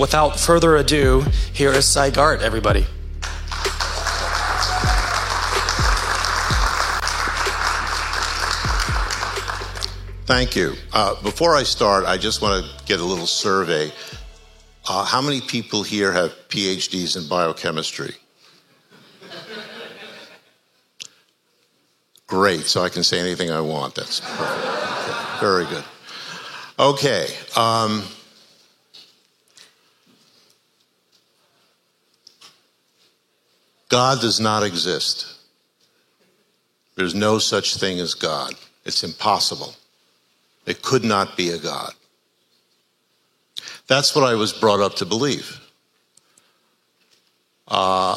without further ado, here is Sy Garte, everybody. Thank you. Uh, before I start, I just want to get a little survey. Uh, how many people here have PhDs in biochemistry? Great, so I can say anything I want. That's perfect. Okay. Very good. Okay. Um, God does not exist. There's no such thing as God. It's impossible. It could not be a God. That's what I was brought up to believe. Uh,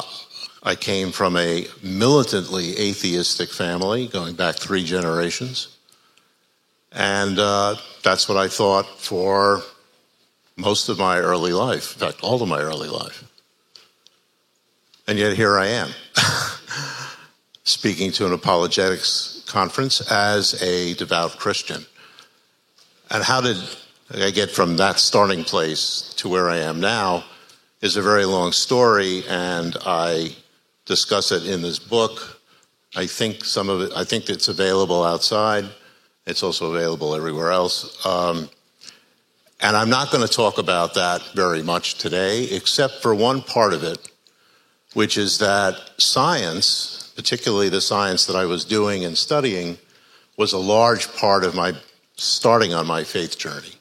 I came from a militantly atheistic family going back three generations. And uh, that's what I thought for most of my early life, in fact, all of my early life. And yet here I am, speaking to an apologetics conference as a devout Christian. And how did I get from that starting place to where I am now is a very long story, and I discuss it in this book. I think some of it, I think it's available outside. It's also available everywhere else. Um, and I'm not going to talk about that very much today, except for one part of it, which is that science, particularly the science that I was doing and studying, was a large part of my starting on my faith journey.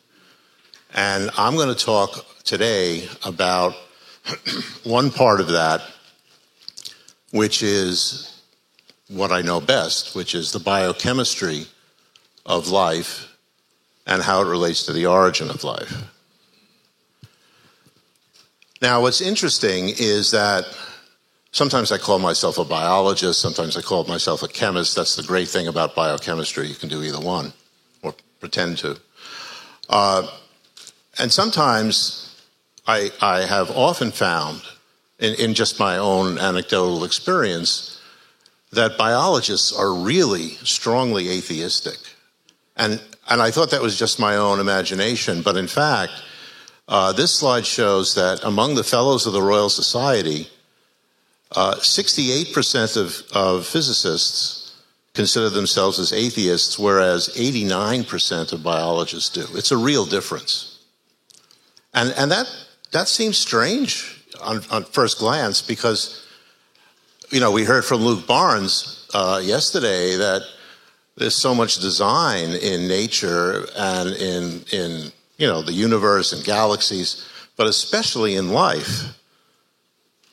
And I'm going to talk today about one part of that, which is what I know best, which is the biochemistry of life and how it relates to the origin of life. Now, what's interesting is that sometimes I call myself a biologist, sometimes I call myself a chemist. That's the great thing about biochemistry. You can do either one or pretend to. Uh, and sometimes I, I, have often found, in, in just my own anecdotal experience, that biologists are really strongly atheistic. And, and I thought that was just my own imagination, but in fact, uh, this slide shows that among the fellows of the Royal Society, uh, 68% of, of physicists consider themselves as atheists, whereas 89% of biologists do. It's a real difference. And, and that, that seems strange on, on first glance because, you know, we heard from Luke Barnes uh, yesterday that there's so much design in nature and in, in, you know, the universe and galaxies, but especially in life.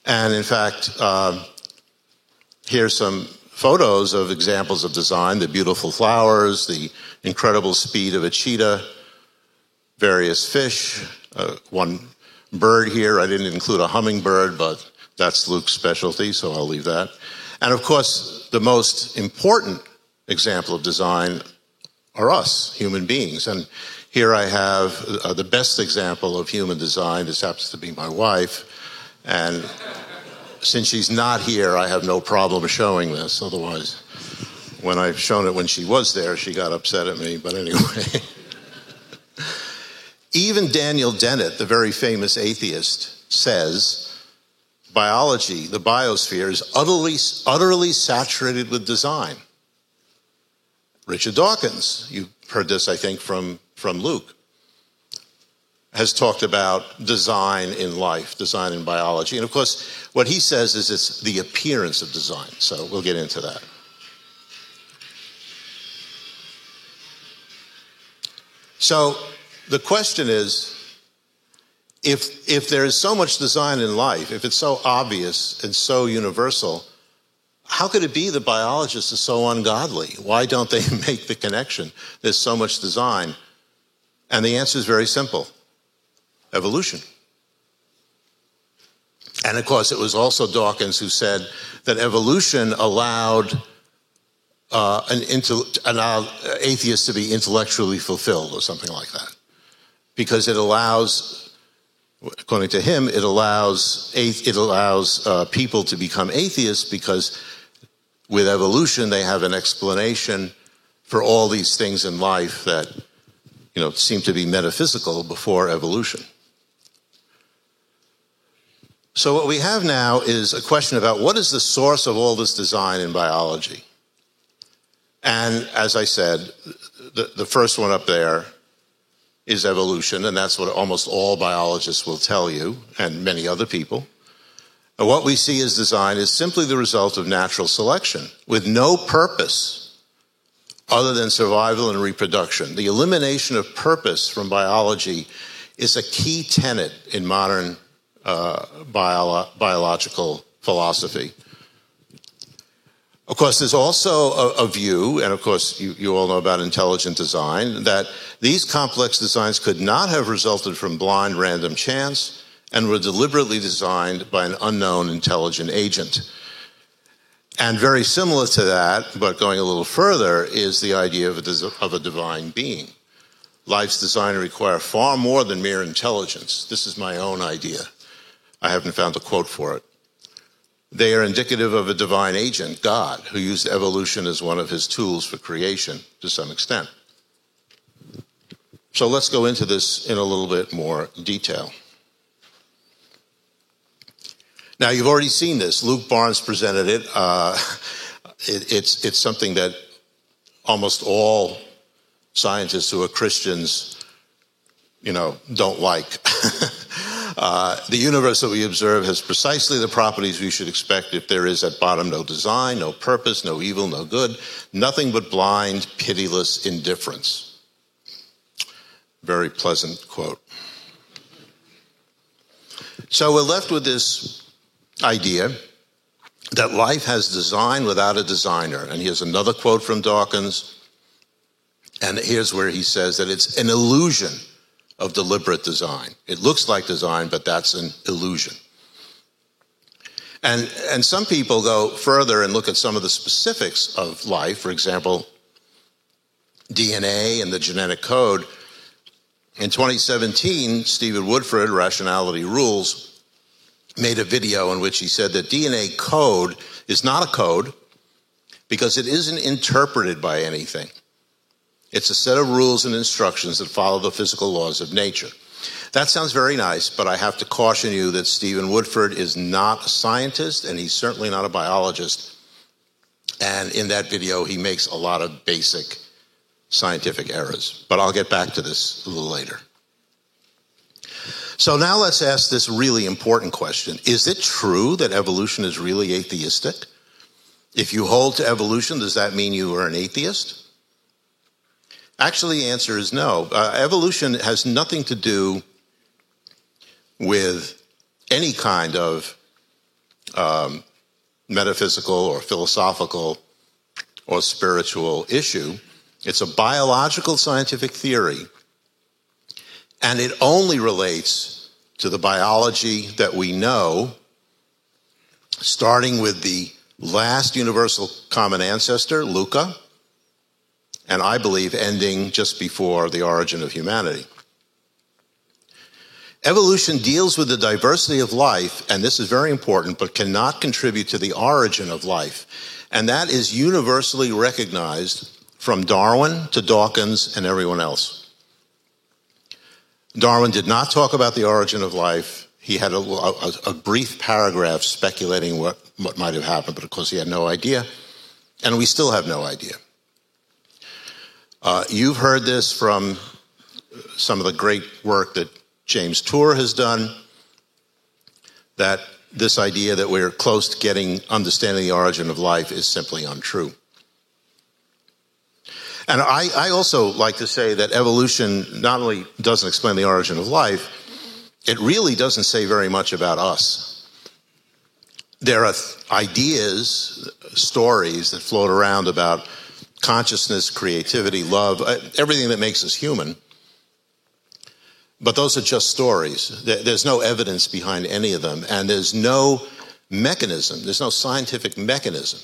And in fact, uh, here's some photos of examples of design the beautiful flowers, the incredible speed of a cheetah, various fish, uh, one bird here. I didn't include a hummingbird, but that's Luke's specialty, so I'll leave that. And of course, the most important example of design are us, human beings. And here I have uh, the best example of human design. This happens to be my wife. And since she's not here, I have no problem showing this. Otherwise, when I've shown it when she was there, she got upset at me. But anyway. Even Daniel Dennett, the very famous atheist, says biology, the biosphere, is utterly, utterly saturated with design. Richard Dawkins, you heard this, I think, from, from Luke has talked about design in life, design in biology. And of course, what he says is it's the appearance of design. So we'll get into that. So the question is if, if there is so much design in life, if it's so obvious and so universal, how could it be the biologists are so ungodly? Why don't they make the connection? There's so much design. And the answer is very simple evolution. And of course, it was also Dawkins who said that evolution allowed uh, an, an atheist to be intellectually fulfilled or something like that. Because it allows, according to him, it allows, it allows uh, people to become atheists because with evolution they have an explanation for all these things in life that you know, seem to be metaphysical before evolution. So, what we have now is a question about what is the source of all this design in biology? And as I said, the, the first one up there is evolution, and that's what almost all biologists will tell you, and many other people. And what we see as design is simply the result of natural selection with no purpose other than survival and reproduction. The elimination of purpose from biology is a key tenet in modern uh, bio- biological philosophy. Of course, there's also a, a view, and of course, you, you all know about intelligent design, that these complex designs could not have resulted from blind random chance and were deliberately designed by an unknown intelligent agent. And very similar to that, but going a little further, is the idea of a, of a divine being. Life's design require far more than mere intelligence. This is my own idea. I haven't found a quote for it. They are indicative of a divine agent, God, who used evolution as one of his tools for creation to some extent. So let's go into this in a little bit more detail. Now, you've already seen this. Luke Barnes presented it. Uh, it it's, it's something that almost all scientists who are Christians, you know, don't like. Uh, the universe that we observe has precisely the properties we should expect if there is at bottom no design, no purpose, no evil, no good, nothing but blind, pitiless indifference. Very pleasant quote. So we're left with this idea that life has design without a designer. And here's another quote from Dawkins. And here's where he says that it's an illusion of deliberate design. It looks like design, but that's an illusion. And, and some people go further and look at some of the specifics of life, for example, DNA and the genetic code. In 2017, Stephen Woodford, Rationality Rules, made a video in which he said that DNA code is not a code because it isn't interpreted by anything. It's a set of rules and instructions that follow the physical laws of nature. That sounds very nice, but I have to caution you that Stephen Woodford is not a scientist and he's certainly not a biologist. And in that video, he makes a lot of basic scientific errors. But I'll get back to this a little later. So now let's ask this really important question Is it true that evolution is really atheistic? If you hold to evolution, does that mean you are an atheist? Actually, the answer is no. Uh, evolution has nothing to do with any kind of um, metaphysical or philosophical or spiritual issue. It's a biological scientific theory, and it only relates to the biology that we know, starting with the last universal common ancestor, LUCA and I believe ending just before the origin of humanity. Evolution deals with the diversity of life, and this is very important, but cannot contribute to the origin of life. And that is universally recognized from Darwin to Dawkins and everyone else. Darwin did not talk about the origin of life. He had a, a, a brief paragraph speculating what, what might have happened, but of course he had no idea. And we still have no idea. Uh, you've heard this from some of the great work that James Tour has done, that this idea that we're close to getting understanding the origin of life is simply untrue. And I, I also like to say that evolution not only doesn't explain the origin of life, it really doesn't say very much about us. There are ideas, stories that float around about consciousness, creativity, love, uh, everything that makes us human. But those are just stories. There's no evidence behind any of them, and there's no mechanism, there's no scientific mechanism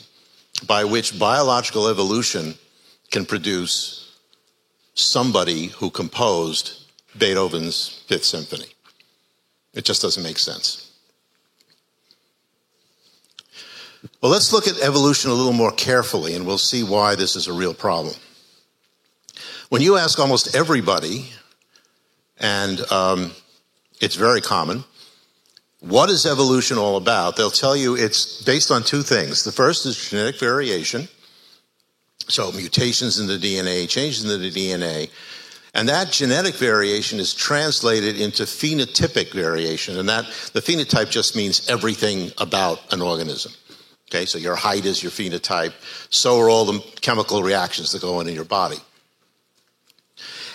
by which biological evolution can produce somebody who composed Beethoven's Fifth Symphony. It just doesn't make sense. Well, let's look at evolution a little more carefully and we'll see why this is a real problem. When you ask almost everybody, and um, it's very common, what is evolution all about? They'll tell you it's based on two things. The first is genetic variation, so mutations in the DNA, changes in the DNA. And that genetic variation is translated into phenotypic variation. And that the phenotype just means everything about an organism. Okay, so your height is your phenotype. So are all the chemical reactions that go on in your body.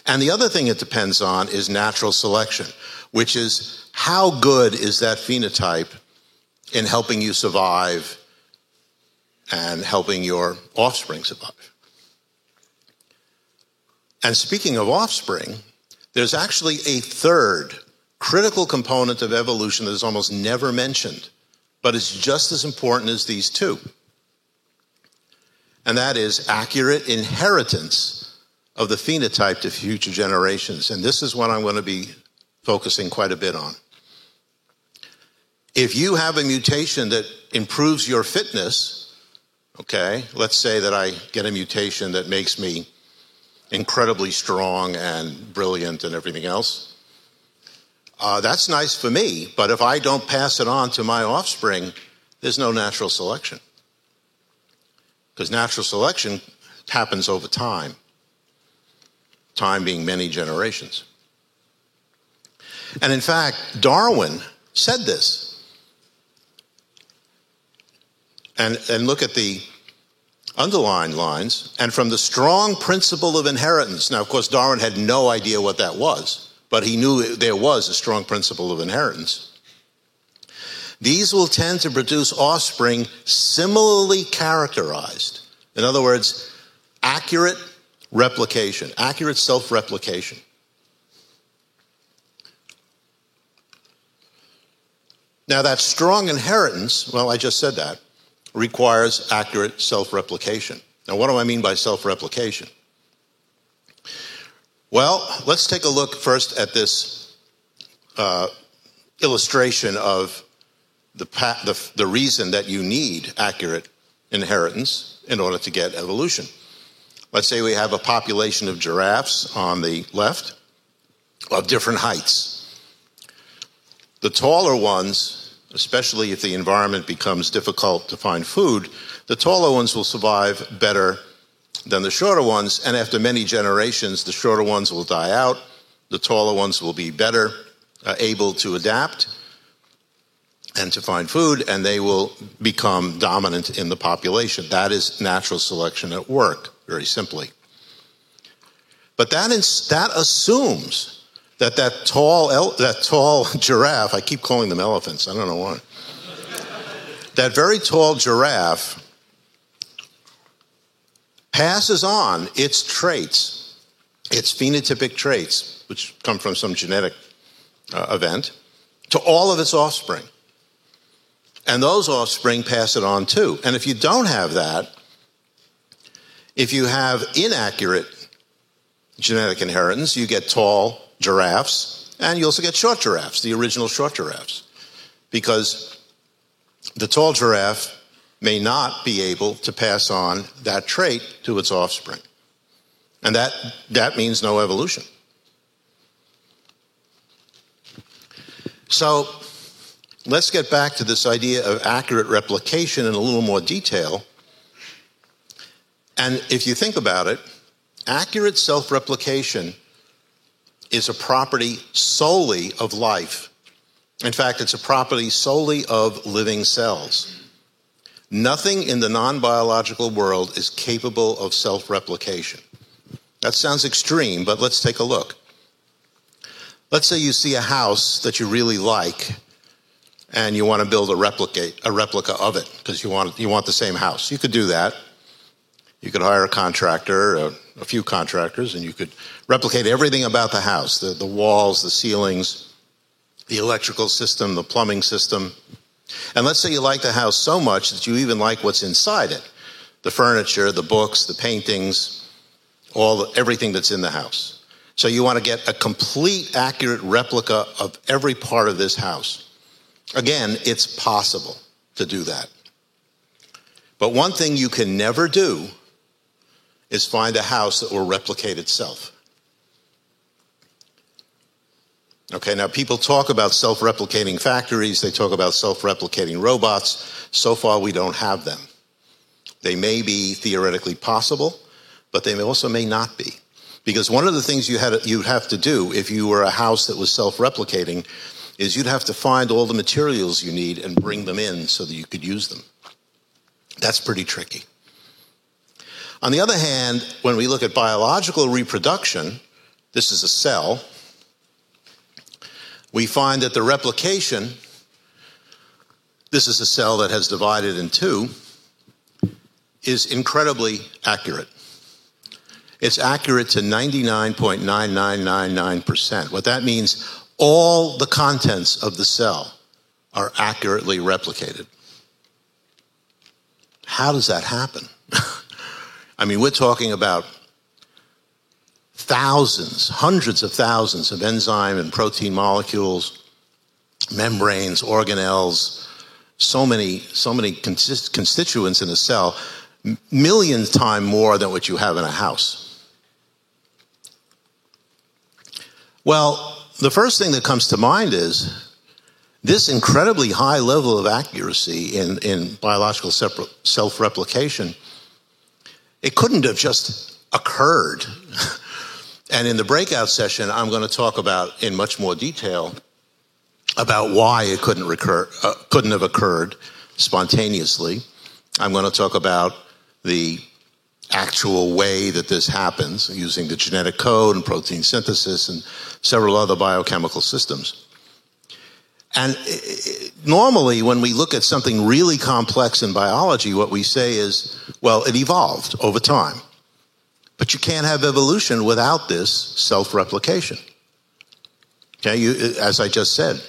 And the other thing it depends on is natural selection, which is how good is that phenotype in helping you survive and helping your offspring survive. And speaking of offspring, there's actually a third critical component of evolution that is almost never mentioned, but it's just as important as these two. And that is accurate inheritance of the phenotype to future generations. And this is what I'm going to be focusing quite a bit on. If you have a mutation that improves your fitness, okay, let's say that I get a mutation that makes me incredibly strong and brilliant and everything else. Uh, that's nice for me, but if I don't pass it on to my offspring, there's no natural selection. Because natural selection happens over time, time being many generations. And in fact, Darwin said this. And, and look at the underlined lines, and from the strong principle of inheritance. Now, of course, Darwin had no idea what that was, but he knew there was a strong principle of inheritance. These will tend to produce offspring similarly characterized. In other words, accurate replication, accurate self replication. Now, that strong inheritance, well, I just said that requires accurate self replication. Now, what do I mean by self replication? Well, let's take a look first at this uh, illustration of the, the, the reason that you need accurate inheritance in order to get evolution. Let's say we have a population of giraffes on the left of different heights. The taller ones especially if the environment becomes difficult to find food, the taller ones will survive better than the shorter ones. And after many generations, the shorter ones will die out, the taller ones will be better uh, able to adapt and to find food, and they will become dominant in the population. That is natural selection at work, very simply. But that, is, that assumes that that tall, that tall giraffe, I keep calling them elephants, I don't know why. that very tall giraffe passes on its traits, its phenotypic traits, which come from some genetic uh, event, to all of its offspring. And those offspring pass it on too. And if you don't have that, if you have inaccurate genetic inheritance, you get tall, giraffes, and you also get short giraffes, the original short giraffes, because the tall giraffe may not be able to pass on that trait to its offspring. And that, that means no evolution. So let's get back to this idea of accurate replication in a little more detail. And if you think about it, accurate self replication is a property solely of life. In fact, it's a property solely of living cells. Nothing in the non biological world is capable of self replication. That sounds extreme, but let's take a look. Let's say you see a house that you really like and you want to build a, replicate, a replica of it because you want, you want the same house. You could do that. You could hire a contractor, a, a few contractors, and you could replicate everything about the house the, the walls, the ceilings, the electrical system, the plumbing system. And let's say you like the house so much that you even like what's inside it the furniture, the books, the paintings, all the, everything that's in the house. So you want to get a complete, accurate replica of every part of this house. Again, it's possible to do that. But one thing you can never do is find a house that will replicate itself. Okay, now people talk about self replicating factories, they talk about self replicating robots. So far, we don't have them. They may be theoretically possible, but they also may not be. Because one of the things you had you'd have to do if you were a house that was self-replicating is you'd have to find all the materials you need and bring them in so that you could use them. That's pretty tricky. On the other hand, when we look at biological reproduction, this is a cell, we find that the replication, this is a cell that has divided in two, is incredibly accurate. It's accurate to 99.9999%. What that means, all the contents of the cell are accurately replicated. How does that happen? I mean, we're talking about thousands, hundreds of thousands of enzyme and protein molecules, membranes, organelles, so many, so many constituents in a cell, millions times more than what you have in a house. Well, the first thing that comes to mind is this incredibly high level of accuracy in, in biological self replication. It couldn't have just occurred. And in the breakout session, I'm going to talk about in much more detail about why it couldn't, recur, uh, couldn't have occurred spontaneously. I'm going to talk about the actual way that this happens using the genetic code and protein synthesis and several other biochemical systems. And normally, when we look at something really complex in biology, what we say is, well, it evolved over time. But you can't have evolution without this self replication. Okay, you, as I just said,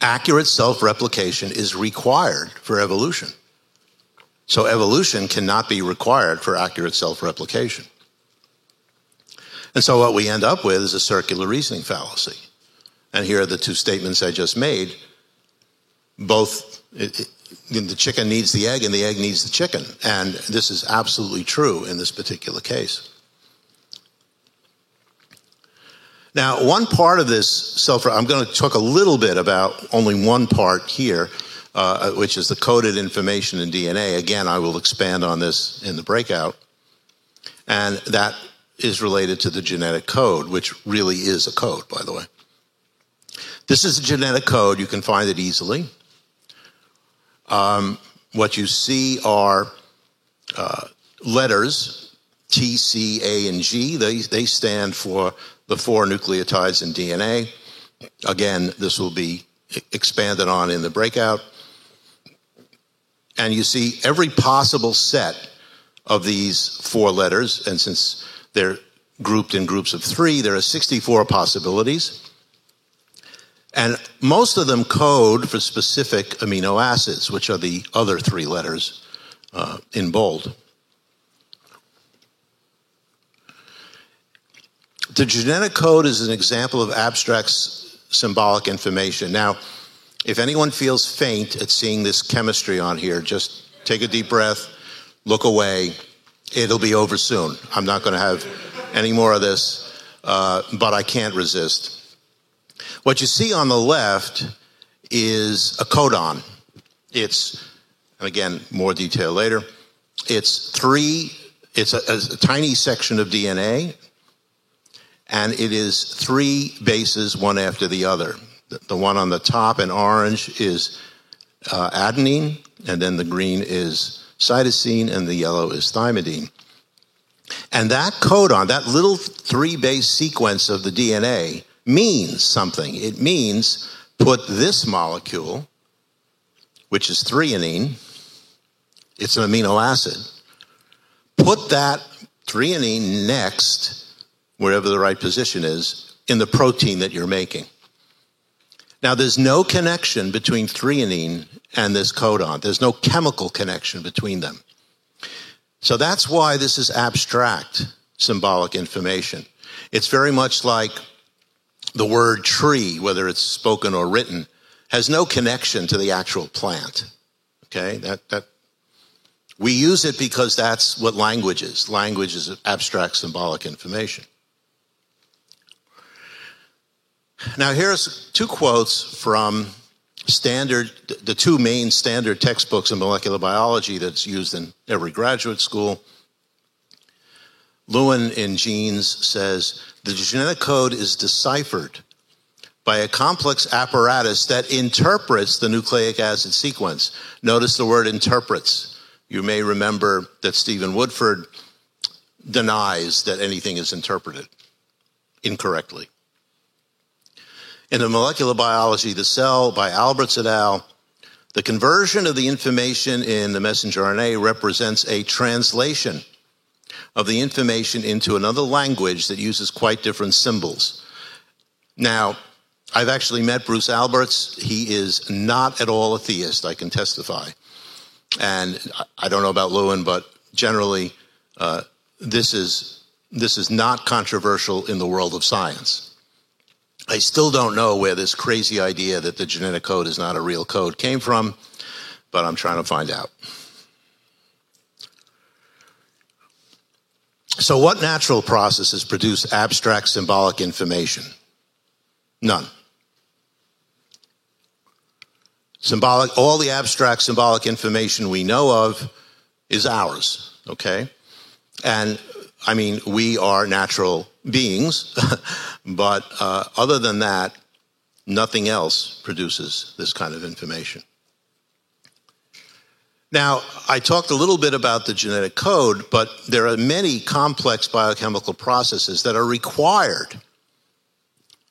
accurate self replication is required for evolution. So evolution cannot be required for accurate self replication. And so what we end up with is a circular reasoning fallacy. And here are the two statements I just made. Both, it, it, the chicken needs the egg and the egg needs the chicken. And this is absolutely true in this particular case. Now, one part of this self, I'm going to talk a little bit about only one part here, uh, which is the coded information in DNA. Again, I will expand on this in the breakout. And that is related to the genetic code, which really is a code, by the way. This is a genetic code. You can find it easily. Um, what you see are uh, letters T, C, A, and G. They, they stand for the four nucleotides in DNA. Again, this will be expanded on in the breakout. And you see every possible set of these four letters. And since they're grouped in groups of three, there are 64 possibilities. And most of them code for specific amino acids, which are the other three letters uh, in bold. The genetic code is an example of abstract symbolic information. Now, if anyone feels faint at seeing this chemistry on here, just take a deep breath, look away. It'll be over soon. I'm not going to have any more of this, uh, but I can't resist. What you see on the left is a codon. It's, and again, more detail later. It's three, it's a, a tiny section of DNA, and it is three bases, one after the other. The one on the top in orange is uh, adenine, and then the green is cytosine, and the yellow is thymidine. And that codon, that little three base sequence of the DNA, means something. It means put this molecule, which is threonine, it's an amino acid, put that threonine next, wherever the right position is, in the protein that you're making. Now, there's no connection between threonine and this codon. There's no chemical connection between them. So that's why this is abstract symbolic information. It's very much like the word tree, whether it's spoken or written, has no connection to the actual plant. Okay, that, that We use it because that's what language is. Language is abstract symbolic information. Now, here's two quotes from standard, the two main standard textbooks in molecular biology that's used in every graduate school. Lewin in Genes says the genetic code is deciphered by a complex apparatus that interprets the nucleic acid sequence. Notice the word interprets. You may remember that Stephen Woodford denies that anything is interpreted incorrectly. In the molecular biology, the cell by Alberts et al., the conversion of the information in the messenger RNA represents a translation of the information into another language that uses quite different symbols. Now, I've actually met Bruce Alberts. He is not at all a theist, I can testify. And I don't know about Lewin, but generally, uh, this, is, this is not controversial in the world of science. I still don't know where this crazy idea that the genetic code is not a real code came from, but I'm trying to find out. So, what natural processes produce abstract symbolic information? None. Symbolic, all the abstract symbolic information we know of is ours, okay? And I mean, we are natural beings, but uh, other than that, nothing else produces this kind of information. Now, I talked a little bit about the genetic code, but there are many complex biochemical processes that are required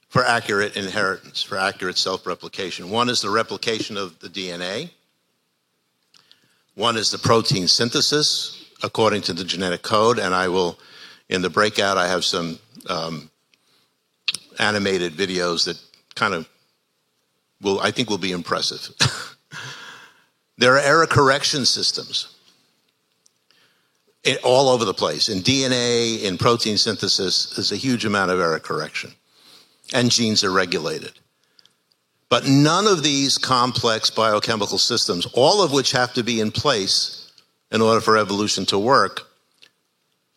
for accurate inheritance, for accurate self replication. One is the replication of the DNA, one is the protein synthesis according to the genetic code, and I will in the breakout, I have some um, animated videos that kind of will, I think, will be impressive. there are error correction systems all over the place. In DNA, in protein synthesis, there's a huge amount of error correction, and genes are regulated. But none of these complex biochemical systems, all of which have to be in place in order for evolution to work,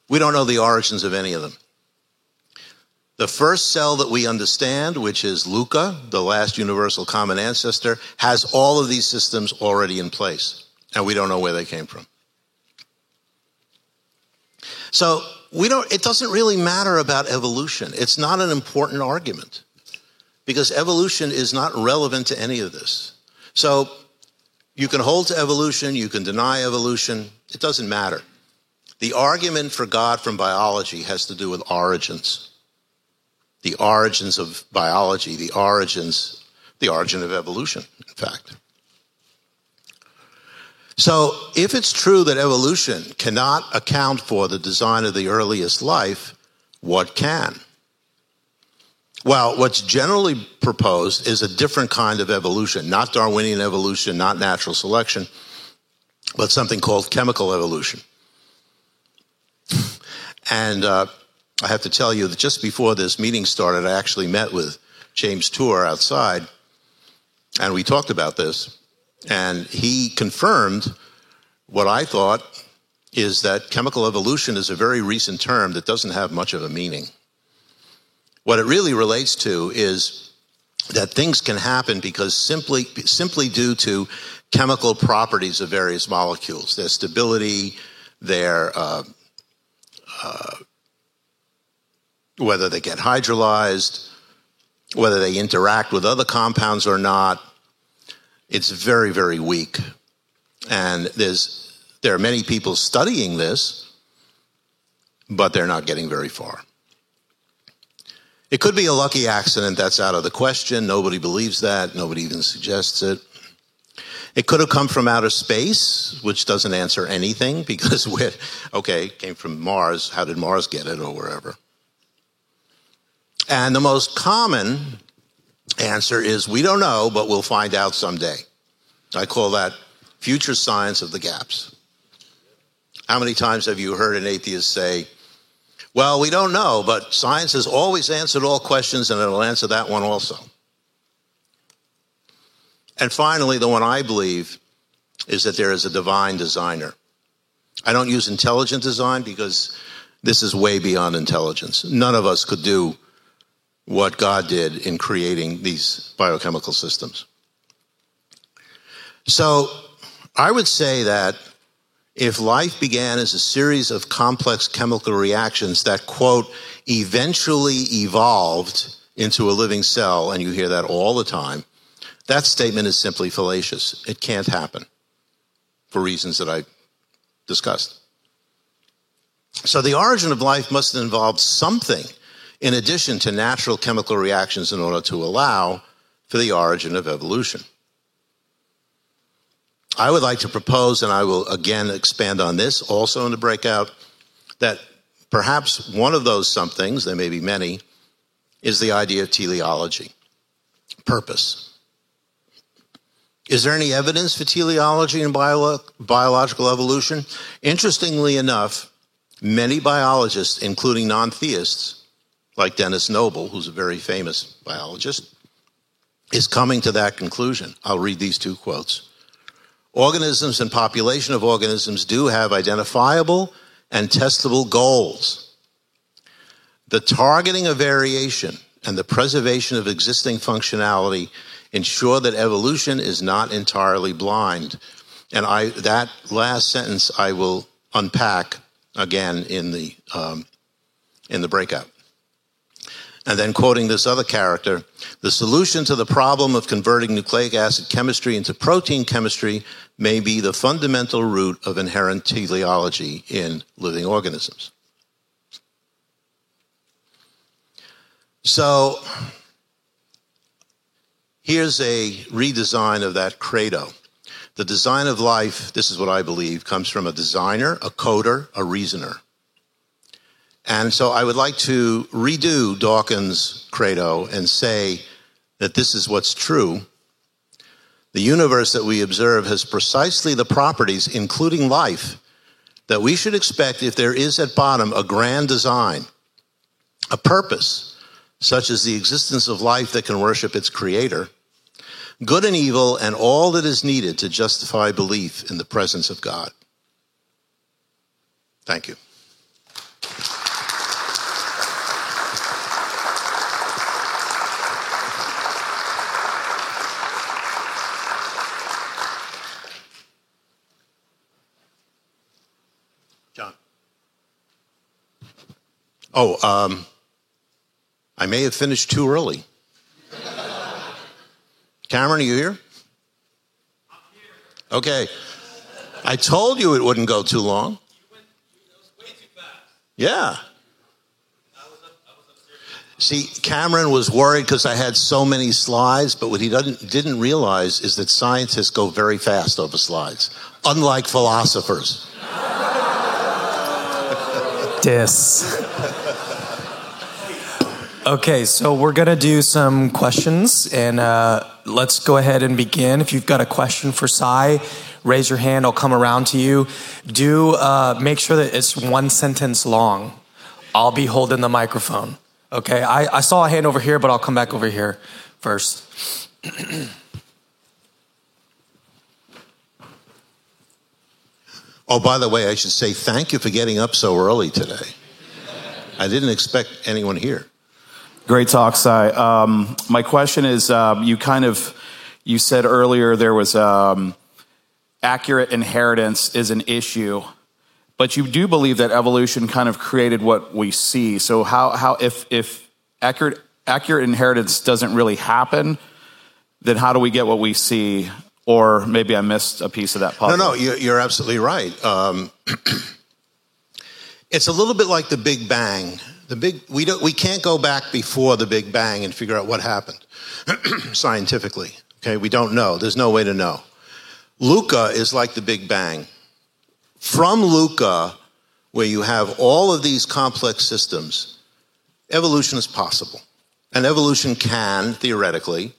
we don't know the origins of any of them. The first cell that we understand, which is LUCA, the last universal common ancestor, has all of these systems already in place, and we don't know where they came from. So we don't, it doesn't really matter about evolution. It's not an important argument because evolution is not relevant to any of this. So you can hold to evolution, you can deny evolution, it doesn't matter. The argument for God from biology has to do with origins. The origins of biology, the origins, the origin of evolution, in fact. So, if it's true that evolution cannot account for the design of the earliest life, what can? Well, what's generally proposed is a different kind of evolution, not Darwinian evolution, not natural selection, but something called chemical evolution. And uh, I have to tell you that just before this meeting started, I actually met with James Tour outside, and we talked about this. And he confirmed what I thought is that chemical evolution is a very recent term that doesn't have much of a meaning. What it really relates to is that things can happen because simply, simply due to chemical properties of various molecules, their stability, their uh, uh, whether they get hydrolyzed, whether they interact with other compounds or not. It's very, very weak. And there's, there are many people studying this, but they're not getting very far. It could be a lucky accident, that's out of the question. Nobody believes that, nobody even suggests it. It could have come from outer space, which doesn't answer anything because we're, okay, came from Mars. How did Mars get it or wherever? And the most common answer is we don't know, but we'll find out someday. I call that future science of the gaps. How many times have you heard an atheist say, well, we don't know, but science has always answered all questions and it'll answer that one also? And finally, the one I believe is that there is a divine designer. I don't use intelligent design because this is way beyond intelligence. None of us could do what God did in creating these biochemical systems. So I would say that if life began as a series of complex chemical reactions that, quote, eventually evolved into a living cell, and you hear that all the time, that statement is simply fallacious. It can't happen for reasons that I discussed. So the origin of life must have involved something in addition to natural chemical reactions in order to allow for the origin of evolution. I would like to propose, and I will again expand on this also in the breakout, that perhaps one of those somethings, there may be many, is the idea of teleology, purpose. Is there any evidence for teleology in bio- biological evolution? Interestingly enough, many biologists, including non theists, like Denis Noble, who's a very famous biologist, is coming to that conclusion. I'll read these two quotes. Organisms and population of organisms do have identifiable and testable goals. The targeting of variation and the preservation of existing functionality ensure that evolution is not entirely blind. And I, that last sentence I will unpack again in the, um, in the breakout. And then quoting this other character, the solution to the problem of converting nucleic acid chemistry into protein chemistry may be the fundamental root of inherent teleology in living organisms. So here's a redesign of that credo. The design of life, this is what I believe, comes from a designer, a coder, a reasoner. And so I would like to redo Dawkins' credo and say that this is what's true. The universe that we observe has precisely the properties, including life, that we should expect if there is at bottom a grand design, a purpose, such as the existence of life that can worship its creator, good and evil, and all that is needed to justify belief in the presence of God. Thank you. Oh, um, I may have finished too early. Cameron, are you here? Okay. I told you it wouldn't go too long. Yeah. See, Cameron was worried because I had so many slides, but what he didn't, didn't realize is that scientists go very fast over slides, unlike philosophers. Dis. Okay, so we're going to do some questions, and uh, let's go ahead and begin. If you've got a question for Sy, raise your hand. I'll come around to you. Do uh, make sure that it's one sentence long. I'll be holding the microphone. Okay, I, I saw a hand over here, but I'll come back over here first. oh, by the way, I should say thank you for getting up so early today. I didn't expect anyone here. Great talk, Sy. Um, my question is, um, you kind of, you said earlier there was um, accurate inheritance is an issue, but you do believe that evolution kind of created what we see. So how, how if, if accurate, accurate inheritance doesn't really happen, then how do we get what we see? Or maybe I missed a piece of that puzzle. No, no, you're, you're absolutely right. Um, it's a little bit like the Big Bang the big we don't we can't go back before the Big Bang and figure out what happened scientifically. Okay, we don't know. There's no way to know. LUCA is like the Big Bang. From LUCA, where you have all of these complex systems, evolution is possible. And evolution can, theoretically,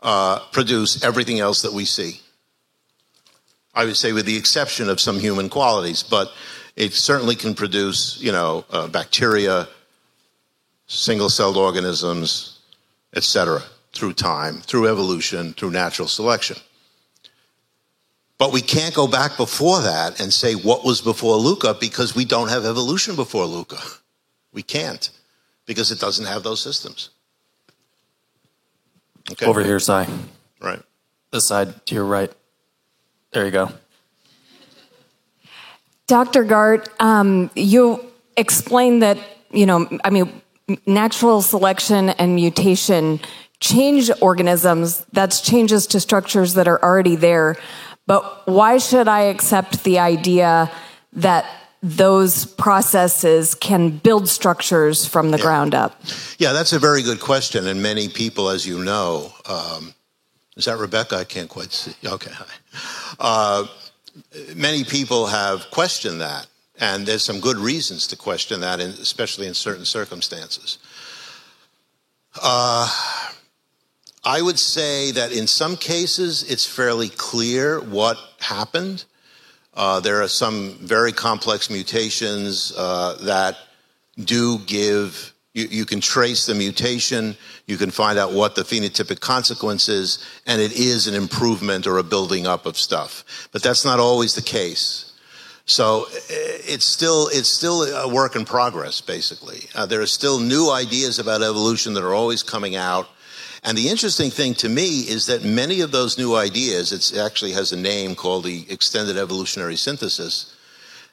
uh, produce everything else that we see. I would say, with the exception of some human qualities, but it certainly can produce, you know, uh, bacteria, single-celled organisms, etc., through time, through evolution, through natural selection. But we can't go back before that and say what was before LUCA because we don't have evolution before LUCA. We can't because it doesn't have those systems. Okay. Over here, Sy. Right. This side to your right. There you go. Dr. Garte, um, you explained that, you know, I mean, natural selection and mutation change organisms. That's changes to structures that are already there. But why should I accept the idea that those processes can build structures from the yeah. ground up? Yeah, that's a very good question. And many people, as you know, um, is that Rebecca? I can't quite see. Okay, hi. Uh, many people have questioned that. And there's some good reasons to question that, especially in certain circumstances. Uh, I would say that in some cases it's fairly clear what happened. Uh, there are some very complex mutations uh, that do give, you, you, can trace the mutation, you can find out what the phenotypic consequence is, and it is an improvement or a building up of stuff. But that's not always the case. So eh, it's still it's still a work in progress. Basically, uh, there are still new ideas about evolution that are always coming out. And the interesting thing to me is that many of those new ideas, it actually has a name called the extended evolutionary synthesis.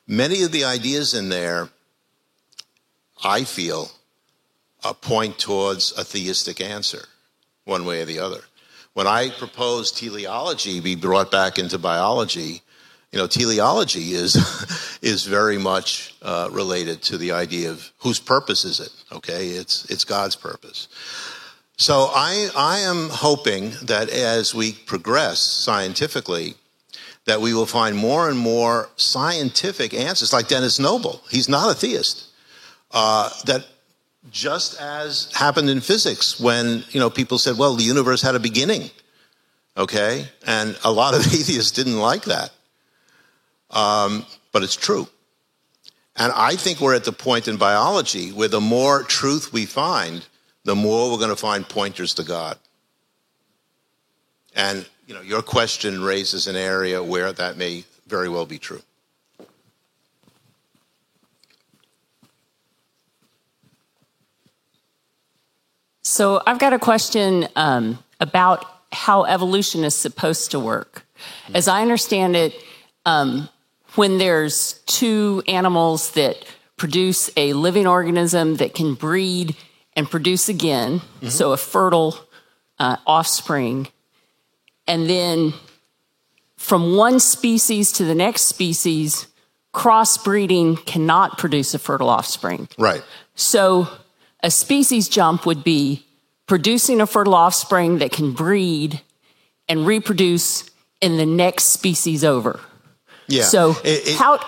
Many of the ideas in there, I feel, uh, point towards a theistic answer, one way or the other. When I proposed teleology be brought back into biology, you know, teleology is is very much uh, related to the idea of whose purpose is it? Okay, it's it's God's purpose. So I I am hoping that as we progress scientifically, that we will find more and more scientific answers, like Denis Noble. He's not a theist. Uh, that just as happened in physics when you know people said, well, the universe had a beginning. Okay, and a lot of atheists didn't like that um, but it's true. And I think we're at the point in biology where the more truth we find, the more we're going to find pointers to God. And you know, your question raises an area where that may very well be true. So I've got a question um, about how evolution is supposed to work. As I understand it, um, when there's two animals that produce a living organism that can breed and produce again, mm-hmm. so a fertile uh, offspring, and then from one species to the next species, crossbreeding cannot produce a fertile offspring. Right. So a species jump would be producing a fertile offspring that can breed and reproduce in the next species over. Yeah. So it, it, how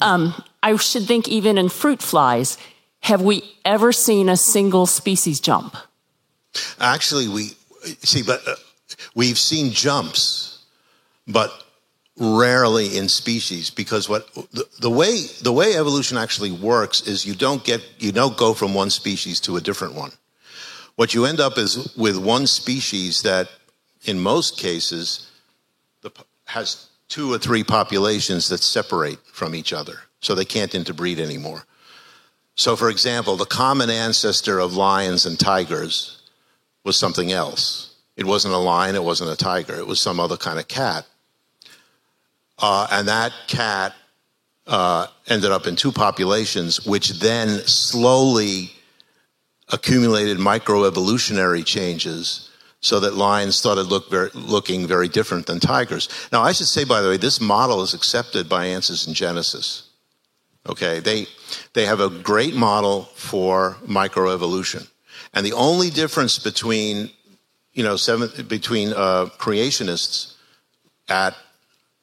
um, I should think even in fruit flies, have we ever seen a single species jump? Actually, we see, but uh, we've seen jumps, but rarely in species because what the, the, way the way evolution actually works is you don't get you don't go from one species to a different one. What you end up is with one species that, in most cases, the, has two or three populations that separate from each other, so they can't interbreed anymore. So, for example, the common ancestor of lions and tigers was something else. It wasn't a lion, it wasn't a tiger, it was some other kind of cat. Uh, and that cat uh, ended up in two populations, which then slowly accumulated microevolutionary changes so that lions started look very, looking very different than tigers. Now, I should say, by the way, this model is accepted by Answers in Genesis. Okay, they, they have a great model for microevolution. And the only difference between, you know, seven, between uh, creationists at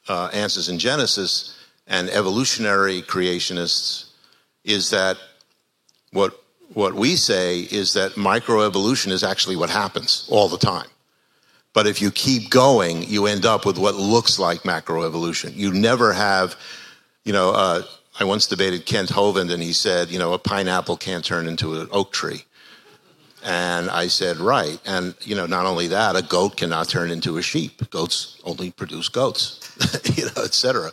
uh, Answers in Genesis and evolutionary creationists is that what what we say is that microevolution is actually what happens all the time. But if you keep going, you end up with what looks like macroevolution. You never have, you know, uh, I once debated Kent Hovind and he said, you know, a pineapple can't turn into an oak tree. And I said, right. And, you know, not only that, a goat cannot turn into a sheep. Goats only produce goats, you know, et cetera.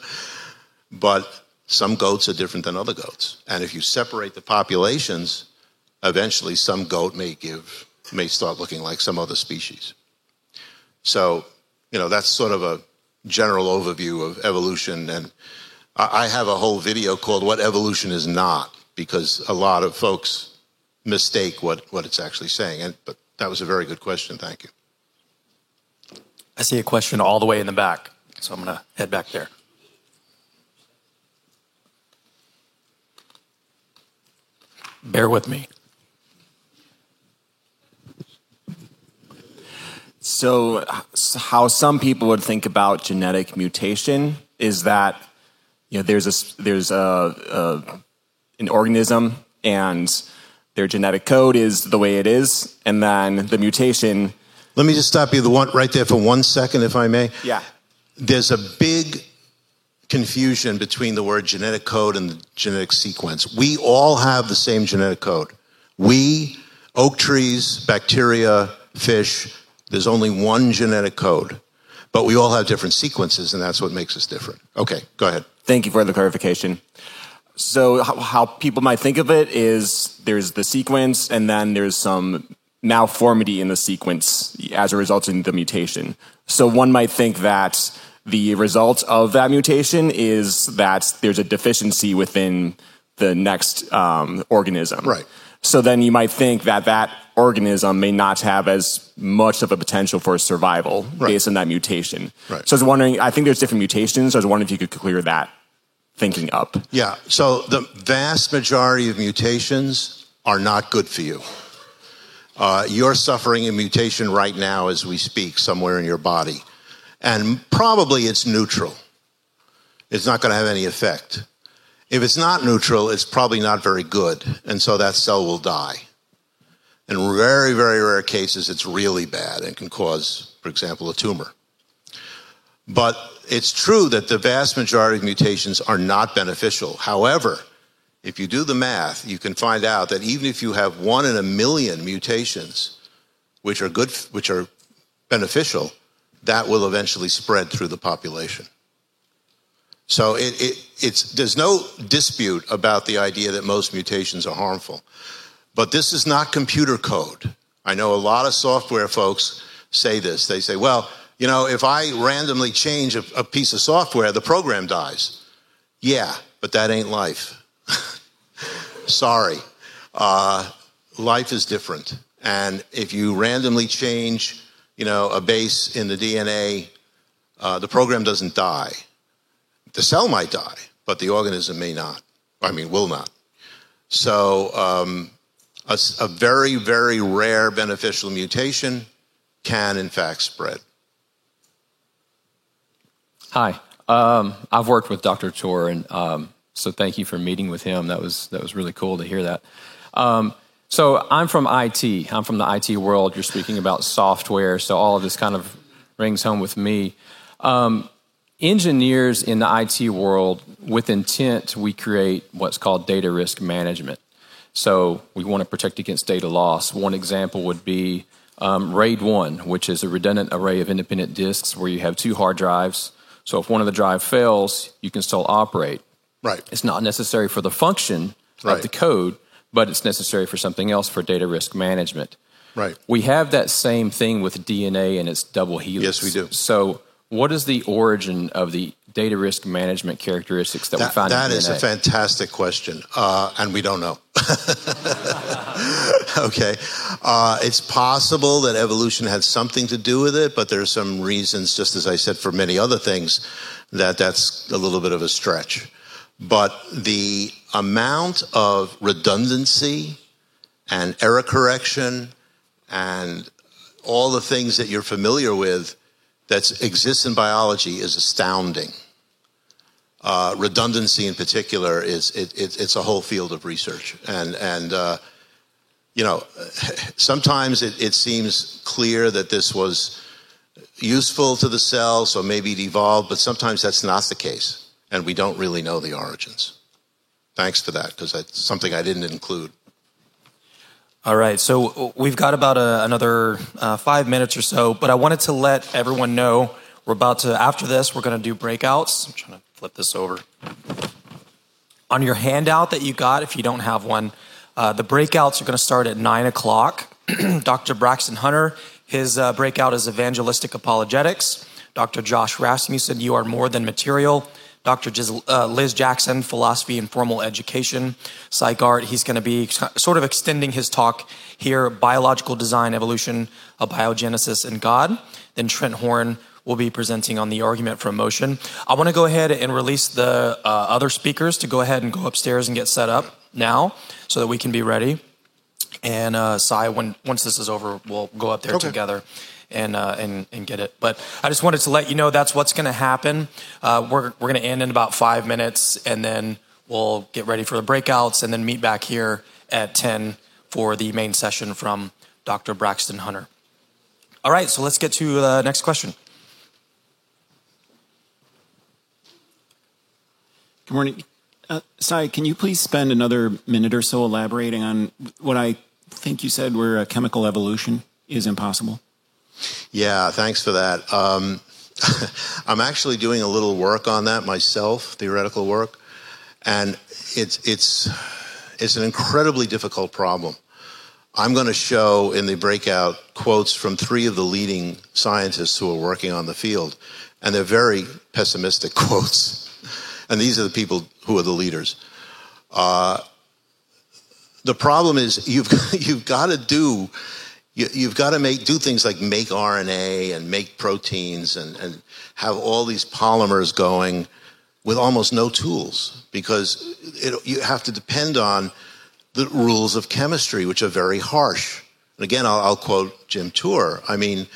But some goats are different than other goats. And if you separate the populations, eventually some goat may give, may start looking like some other species. So, you know, that's sort of a general overview of evolution. And I have a whole video called What Evolution Is Not, because a lot of folks mistake what, what it's actually saying. And, but that was a very good question. Thank you. I see a question all the way in the back, so I'm going to head back there. Bear with me. So, how some people would think about genetic mutation is that you know there's a there's a, a an organism and their genetic code is the way it is, and then the mutation. Let me just stop you the one right there for one second, if I may. Yeah. There's a big confusion between the word genetic code and the genetic sequence. We all have the same genetic code. We, oak trees, bacteria, fish, there's only one genetic code. But we all have different sequences, and that's what makes us different. Okay, go ahead. Thank you for the clarification. So, how, how people might think of it is there's the sequence, and then there's some malformity in the sequence as a result of the mutation. So, one might think that the result of that mutation is that there's a deficiency within the next um, organism. Right. So then you might think that that organism may not have as much of a potential for survival Right. based on that mutation. Right. So I was wondering, I think there's different mutations. So I was wondering if you could clear that thinking up. Yeah, so the vast majority of mutations are not good for you. Uh, you're suffering a mutation right now as we speak, somewhere in your body. And probably it's neutral. It's not going to have any effect. If it's not neutral, it's probably not very good. And so that cell will die. In very, very rare cases, it's really bad and can cause, for example, a tumor. But it's true that the vast majority of mutations are not beneficial. However, if you do the math, you can find out that even if you have one in a million mutations, which are good, which are beneficial, that will eventually spread through the population. So it, it, it's, there's no dispute about the idea that most mutations are harmful. But this is not computer code. I know a lot of software folks say this. They say, well, you know, if I randomly change a, a piece of software, the program dies. Yeah, but that ain't life. Sorry. Uh, life is different. And if you randomly change, you know, a base in the DNA, uh, the program doesn't die. The cell might die, but the organism may not. I mean, will not. So, um, a, a very, very rare beneficial mutation can, in fact, spread. Hi, um, I've worked with Dr. Tour, and um, so thank you for meeting with him. That was that was really cool to hear that. Um, so I'm from IT. I'm from the IT world. You're speaking about software, so all of this kind of rings home with me. Um, engineers in the IT world, with intent, we create what's called data risk management. So we want to protect against data loss. One example would be um, RAID 1, which is a redundant array of independent disks where you have two hard drives. So if one of the drive fails, you can still operate. Right. It's not necessary for the function Right. of the code, but it's necessary for something else for data risk management. Right. We have that same thing with DNA and its double helix. Yes, we do. So, what is the origin of the data risk management characteristics that, we find that is a fantastic question, uh, and we don't know. okay. Uh, it's possible that evolution had something to do with it, but there's some reasons, just as I said for many other things, that that's a little bit of a stretch. But the amount of redundancy and error correction and all the things that you're familiar with that exists in biology is astounding. Uh, redundancy in particular is it, it, it's a whole field of research. And and uh, you know sometimes it, it seems clear that this was useful to the cell so maybe it evolved but sometimes that's not the case. And we don't really know the origins. Thanks for that because that's something i didn't include All right, so we've got about a, another uh, five minutes or so, but I wanted to let everyone know we're about to, after this, we're going to do breakouts. I'm trying to flip this over. On your handout that you got, if you don't have one, uh, the breakouts are going to start at 9 o'clock. Dr. Braxton Hunter, his uh, breakout is evangelistic apologetics. Dr. Josh Rasmussen, you are more than material. Dr. Uh, Liz Jackson, philosophy and formal education. Sy Garte, he's going to be sort of extending his talk here biological design, evolution, abiogenesis, and God. Then Trent Horn will be presenting on the argument for motion. I want to go ahead and release the uh, other speakers to go ahead and go upstairs and get set up now so that we can be ready. And uh, Sy, when once this is over, we'll go up there okay. together and, uh, and, and get it. But I just wanted to let you know that's what's going to happen. Uh, we're we're going to end in about five minutes, and then we'll get ready for the breakouts, and then meet back here at 10 for the main session from Dr. Braxton Hunter. All right, so let's get to the next question. Good morning. Uh, can you please spend another minute or so elaborating on what I think you said where chemical evolution is impossible? Yeah, thanks for that. Um, I'm actually doing a little work on that myself, theoretical work, and it's it's it's an incredibly difficult problem. I'm going to show in the breakout quotes from three of the leading scientists who are working on the field, and they're very pessimistic quotes. And these are the people who are the leaders. Uh, the problem is you've you've got to do you, have got to make do things like make RNA and make proteins and, and have all these polymers going with almost no tools because it, you have to depend on the rules of chemistry, which are very harsh. And again, I'll, I'll quote Jim Tour. I mean,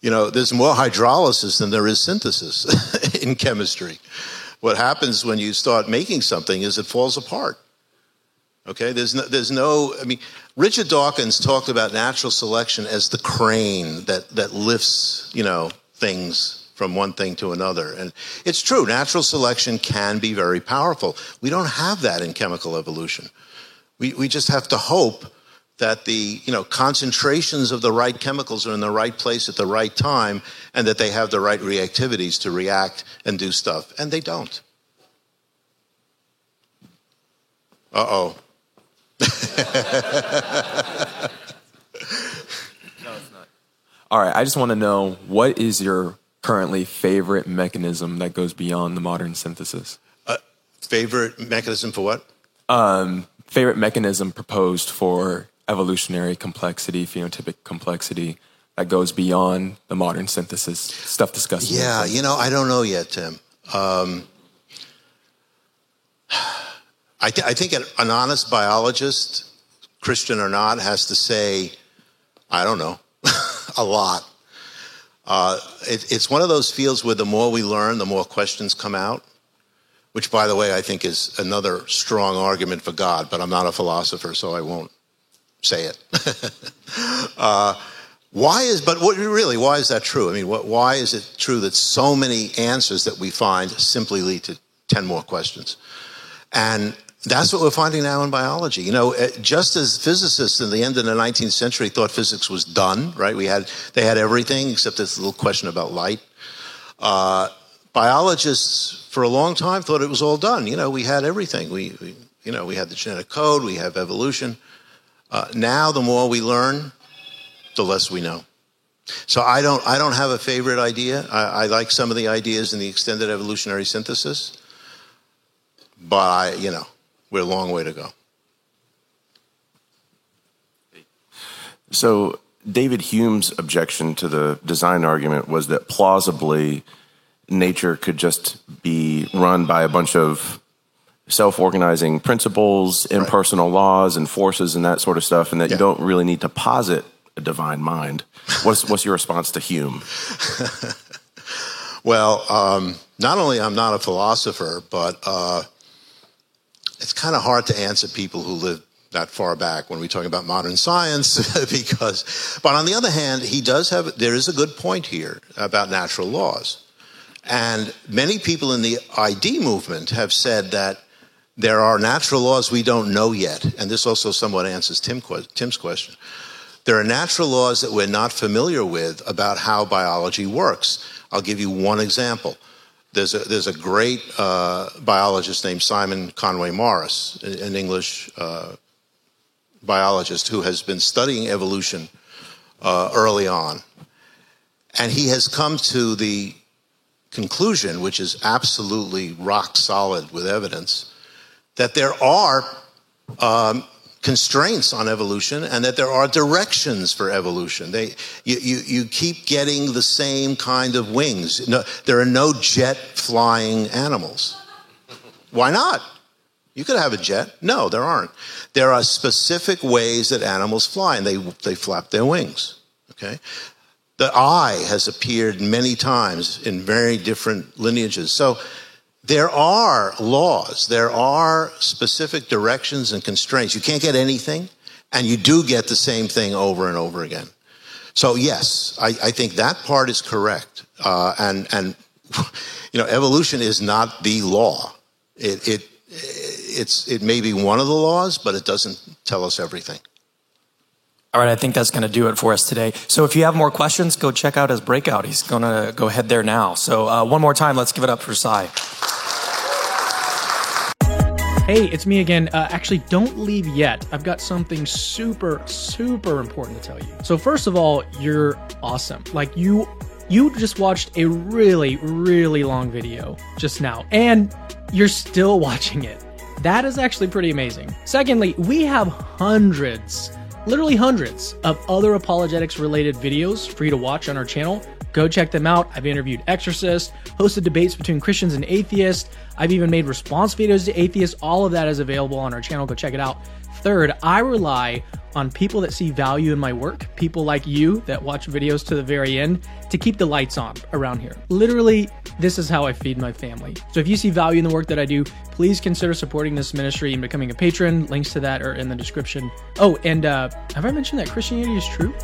you know, there's more hydrolysis than there is synthesis in chemistry. What happens when you start making something is it falls apart. Okay, there's no, there's no, I mean, Richard Dawkins talked about natural selection as the crane that, that lifts, you know, things from one thing to another. And it's true, natural selection can be very powerful. We don't have that in chemical evolution. We, we just have to hope that the you know concentrations of the right chemicals are in the right place at the right time and that they have the right reactivities to react and do stuff and they don't uh-oh All right, I just want to know what is your currently favorite mechanism that goes beyond the modern synthesis? Uh, favorite mechanism for what? Um, favorite mechanism proposed for evolutionary complexity, phenotypic complexity that goes beyond the modern synthesis stuff discussed. Yeah, you know, I don't know yet, Tim. Um, I, th- I think an, honest biologist, Christian or not, has to say, I don't know, a lot. Uh, it, it's one of those fields where the more we learn, the more questions come out, which, by the way, I think is another strong argument for God, but I'm not a philosopher, so I won't say it. uh, why is, but what, really, why is that true? I mean, what, why is it true that so many answers that we find simply lead to 10 more questions? And that's what we're finding now in biology. You know, eh, just as physicists in the end of the 19th century thought physics was done, right? We had they had everything except this little question about light. Uh, biologists for a long time thought it was all done. You know, we had everything. We, we you know, we had the genetic code. We have evolution. Uh, now, the more we learn, the less we know. So I don't I don't have a favorite idea. I, I like some of the ideas in the extended evolutionary synthesis, but I, you know we're a long way to go. So, David Hume's objection to the design argument was that plausibly nature could just be run by a bunch of self organizing principles, impersonal right. laws, and forces, and that sort of stuff, and that yeah. you don't really need to posit a divine mind. What's, what's your response to Hume? well, um, not only I'm not a philosopher, but uh, it's kind of hard to answer people who live that far back when we're talking about modern science because but on the other hand he does have there is a good point here about natural laws and many people in the id movement have said that there are natural laws we don't know yet, and this also somewhat answers Tim, Tim's question. There are natural laws that we're not familiar with about how biology works. I'll give you one example. There's a, there's a great uh, biologist named Simon Conway Morris, an English uh, biologist who has been studying evolution uh, early on. And he has come to the conclusion, which is absolutely rock solid with evidence, that there are um, constraints on evolution and that there are directions for evolution. They, you, you, you keep getting the same kind of wings. No, there are no jet flying animals. Why not? You could have a jet. No, there aren't. There are specific ways that animals fly, and they, they flap their wings. Okay? The eye has appeared many times in very different lineages. So there are laws, there are specific directions and constraints. You can't get anything, and you do get the same thing over and over again. So yes, I, I think that part is correct, uh, and and you know, evolution is not the law. It it it's it may be one of the laws, but it doesn't tell us everything. All right, I think that's going to do it for us today. So if you have more questions, go check out his breakout. He's going to go ahead there now. So uh, one more time, let's give it up for Sy. Hey, it's me again. Uh, actually, don't leave yet. I've got something super, super important to tell you. So, first of all, you're awesome. Like, you. You just watched a really, really long video just now, and you're still watching it. That is actually pretty amazing. Secondly, we have hundreds, literally hundreds, of other apologetics related videos for you to watch on our channel. Go check them out. I've interviewed exorcists, hosted debates between Christians and atheists. I've even made response videos to atheists. All of that is available on our channel. Go check it out. Third, I rely on people that see value in my work, people like you that watch videos to the very end, to keep the lights on around here. Literally, this is how I feed my family. So if you see value in the work that I do, please consider supporting this ministry and becoming a patron. Links to that are in the description. Oh, and uh, have I mentioned that Christianity is true?